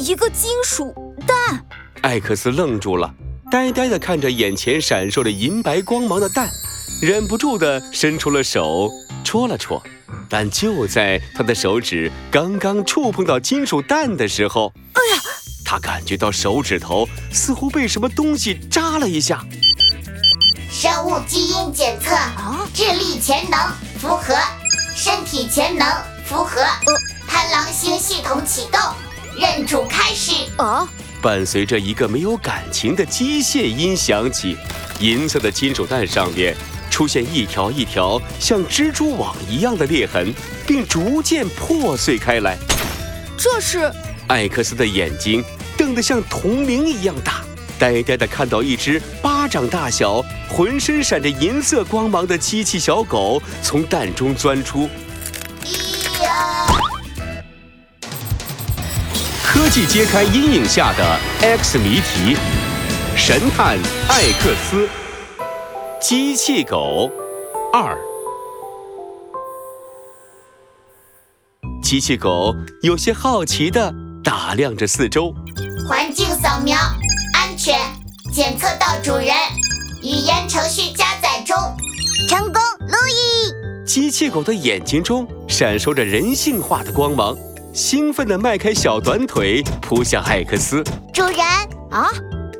一个金属蛋。艾克斯愣住了，呆呆地看着眼前闪烁着银白光芒的蛋，忍不住地伸出了手戳了戳。但就在他的手指刚刚触碰到金属蛋的时候，哎呀！他感觉到手指头似乎被什么东西扎了一下。生物基因检测，智力潜能符合，身体潜能符合。贪狼星系统启动，认主开始。哦！伴随着一个没有感情的机械音响起，银色的金属蛋上面出现一条一条像蜘蛛网一样的裂痕，并逐渐破碎开来。这是艾克斯的眼睛瞪得像铜铃一样大，呆呆地看到一只巴掌大小、浑身闪着银色光芒的机器小狗从蛋中钻出。揭开阴影下的 X 谜题，神探艾克斯，机器狗二。机器狗有些好奇地打量着四周，环境扫描安全，检测到主人，语言程序加载中，成功，路易。机器狗的眼睛中闪烁着人性化的光芒。兴奋地迈开小短腿扑向艾克斯。主人啊，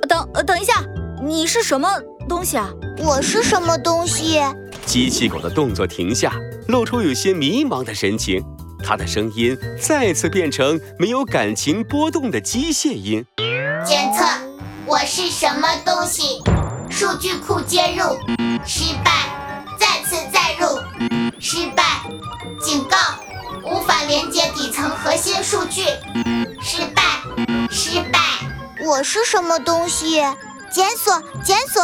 等等一下，你是什么东西啊？我是什么东西？机器狗的动作停下，露出有些迷茫的神情。它的声音再次变成没有感情波动的机械音。检测，我是什么东西？数据库接入，失败，再次载入，失败，警告。无法连接底层核心数据，失败，失败。我是什么东西？检索，检索。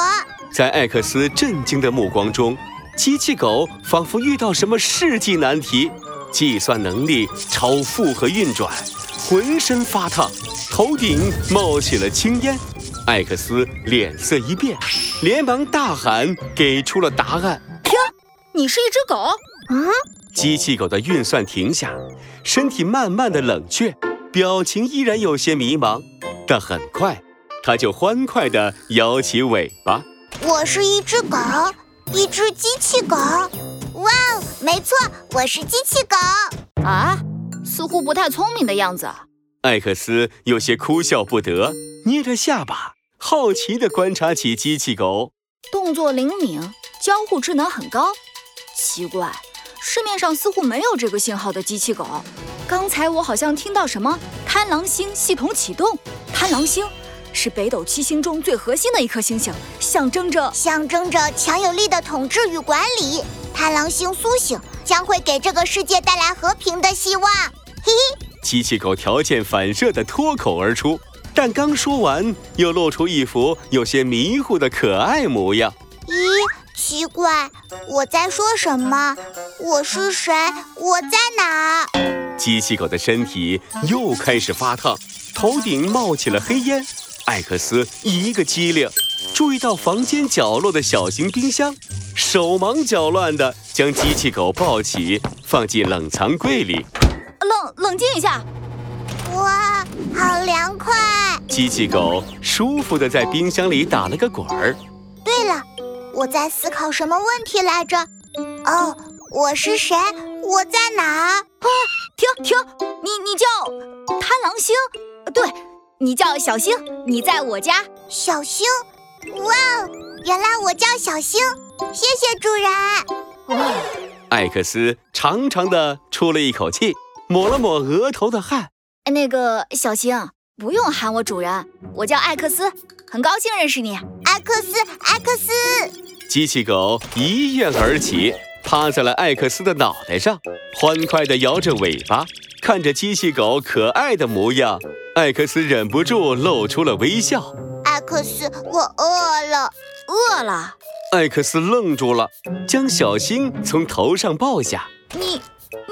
在艾克斯震惊的目光中，机器狗仿佛遇到什么世纪难题，计算能力超负荷运转，浑身发烫，头顶冒起了青烟。艾克斯脸色一变，连忙大喊，给出了答案。哟！你是一只狗？嗯。机器狗的运算停下，身体慢慢的冷却，表情依然有些迷茫，但很快，它就欢快的摇起尾巴。我是一只狗，一只机器狗。哇哦，没错，我是机器狗。啊，似乎不太聪明的样子。艾克斯有些哭笑不得，捏着下巴，好奇地观察起机器狗。动作灵敏，交互智能很高。奇怪。市面上似乎没有这个信号的机器狗。刚才我好像听到什么“贪狼星系统启动”。贪狼星是北斗七星中最核心的一颗星星，象征着象征着强有力的统治与管理。贪狼星苏醒将会给这个世界带来和平的希望。嘿嘿，机器狗条件反射的脱口而出，但刚说完，又露出一副有些迷糊的可爱模样。咦？奇怪，我在说什么？我是谁？我在哪儿？机器狗的身体又开始发烫，头顶冒起了黑烟。艾克斯一个机灵，注意到房间角落的小型冰箱，手忙脚乱地将机器狗抱起，放进冷藏柜里。冷冷静一下。哇，好凉快！机器狗舒服地在冰箱里打了个滚儿。对了。我在思考什么问题来着？哦，我是谁？我在哪？啊，停停！你你叫贪狼星？对，你叫小星。你在我家。小星？哇哦，原来我叫小星。谢谢主人。哇！艾克斯长长的出了一口气，抹了抹额头的汗。那个小星，不用喊我主人，我叫艾克斯，很高兴认识你。艾克斯，艾克斯。机器狗一跃而起，趴在了艾克斯的脑袋上，欢快地摇着尾巴。看着机器狗可爱的模样，艾克斯忍不住露出了微笑。艾克斯，我饿了，饿了。艾克斯愣住了，将小新从头上抱下。你，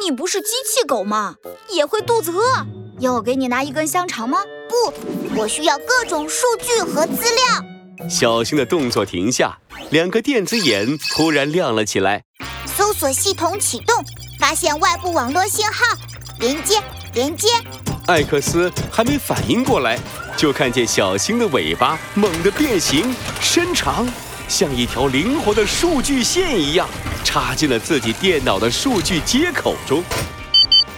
你不是机器狗吗？也会肚子饿？要我给你拿一根香肠吗？不，我需要各种数据和资料。小新的动作停下，两个电子眼突然亮了起来。搜索系统启动，发现外部网络信号，连接，连接。艾克斯还没反应过来，就看见小星的尾巴猛地变形，伸长，像一条灵活的数据线一样，插进了自己电脑的数据接口中。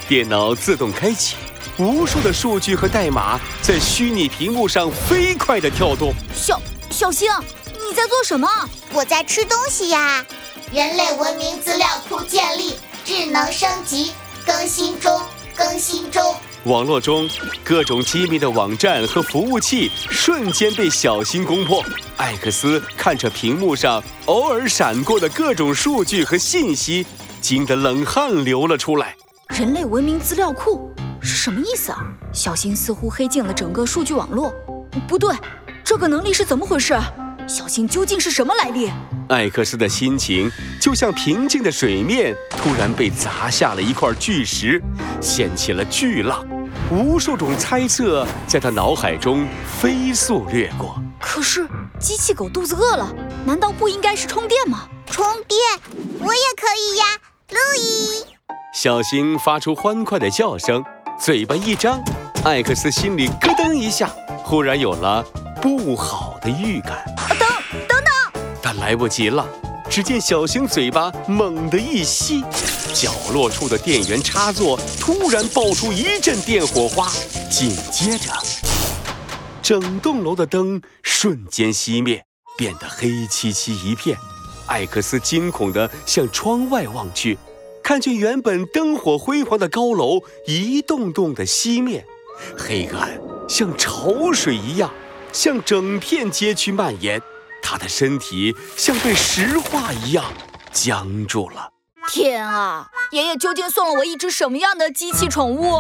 电脑自动开启，无数的数据和代码在虚拟屏幕上飞快地跳动。小小星，你在做什么？我在吃东西呀。人类文明资料库建立，智能升级，更新中，更新中。网络中各种机密的网站和服务器瞬间被小心攻破。艾克斯看着屏幕上偶尔闪过的各种数据和信息，惊得冷汗流了出来。人类文明资料库是什么意思啊？小新似乎黑进了整个数据网络。不对，这个能力是怎么回事？小新究竟是什么来历？艾克斯的心情就像平静的水面，突然被砸下了一块巨石，掀起了巨浪。无数种猜测在他脑海中飞速掠过。可是机器狗肚子饿了，难道不应该是充电吗？充电，我也可以呀！路易，小新发出欢快的叫声，嘴巴一张，艾克斯心里咯噔一下，忽然有了不好的预感。啊，等等等！但来不及了，只见小星嘴巴猛地一吸。角落处的电源插座突然爆出一阵电火花，紧接着，整栋楼的灯瞬间熄灭，变得黑漆漆一片。艾克斯惊恐地向窗外望去，看见原本灯火辉煌的高楼一栋栋的熄灭，黑暗像潮水一样向整片街区蔓延，他的身体像被石化一样僵住了。天啊！爷爷究竟送了我一只什么样的机器宠物？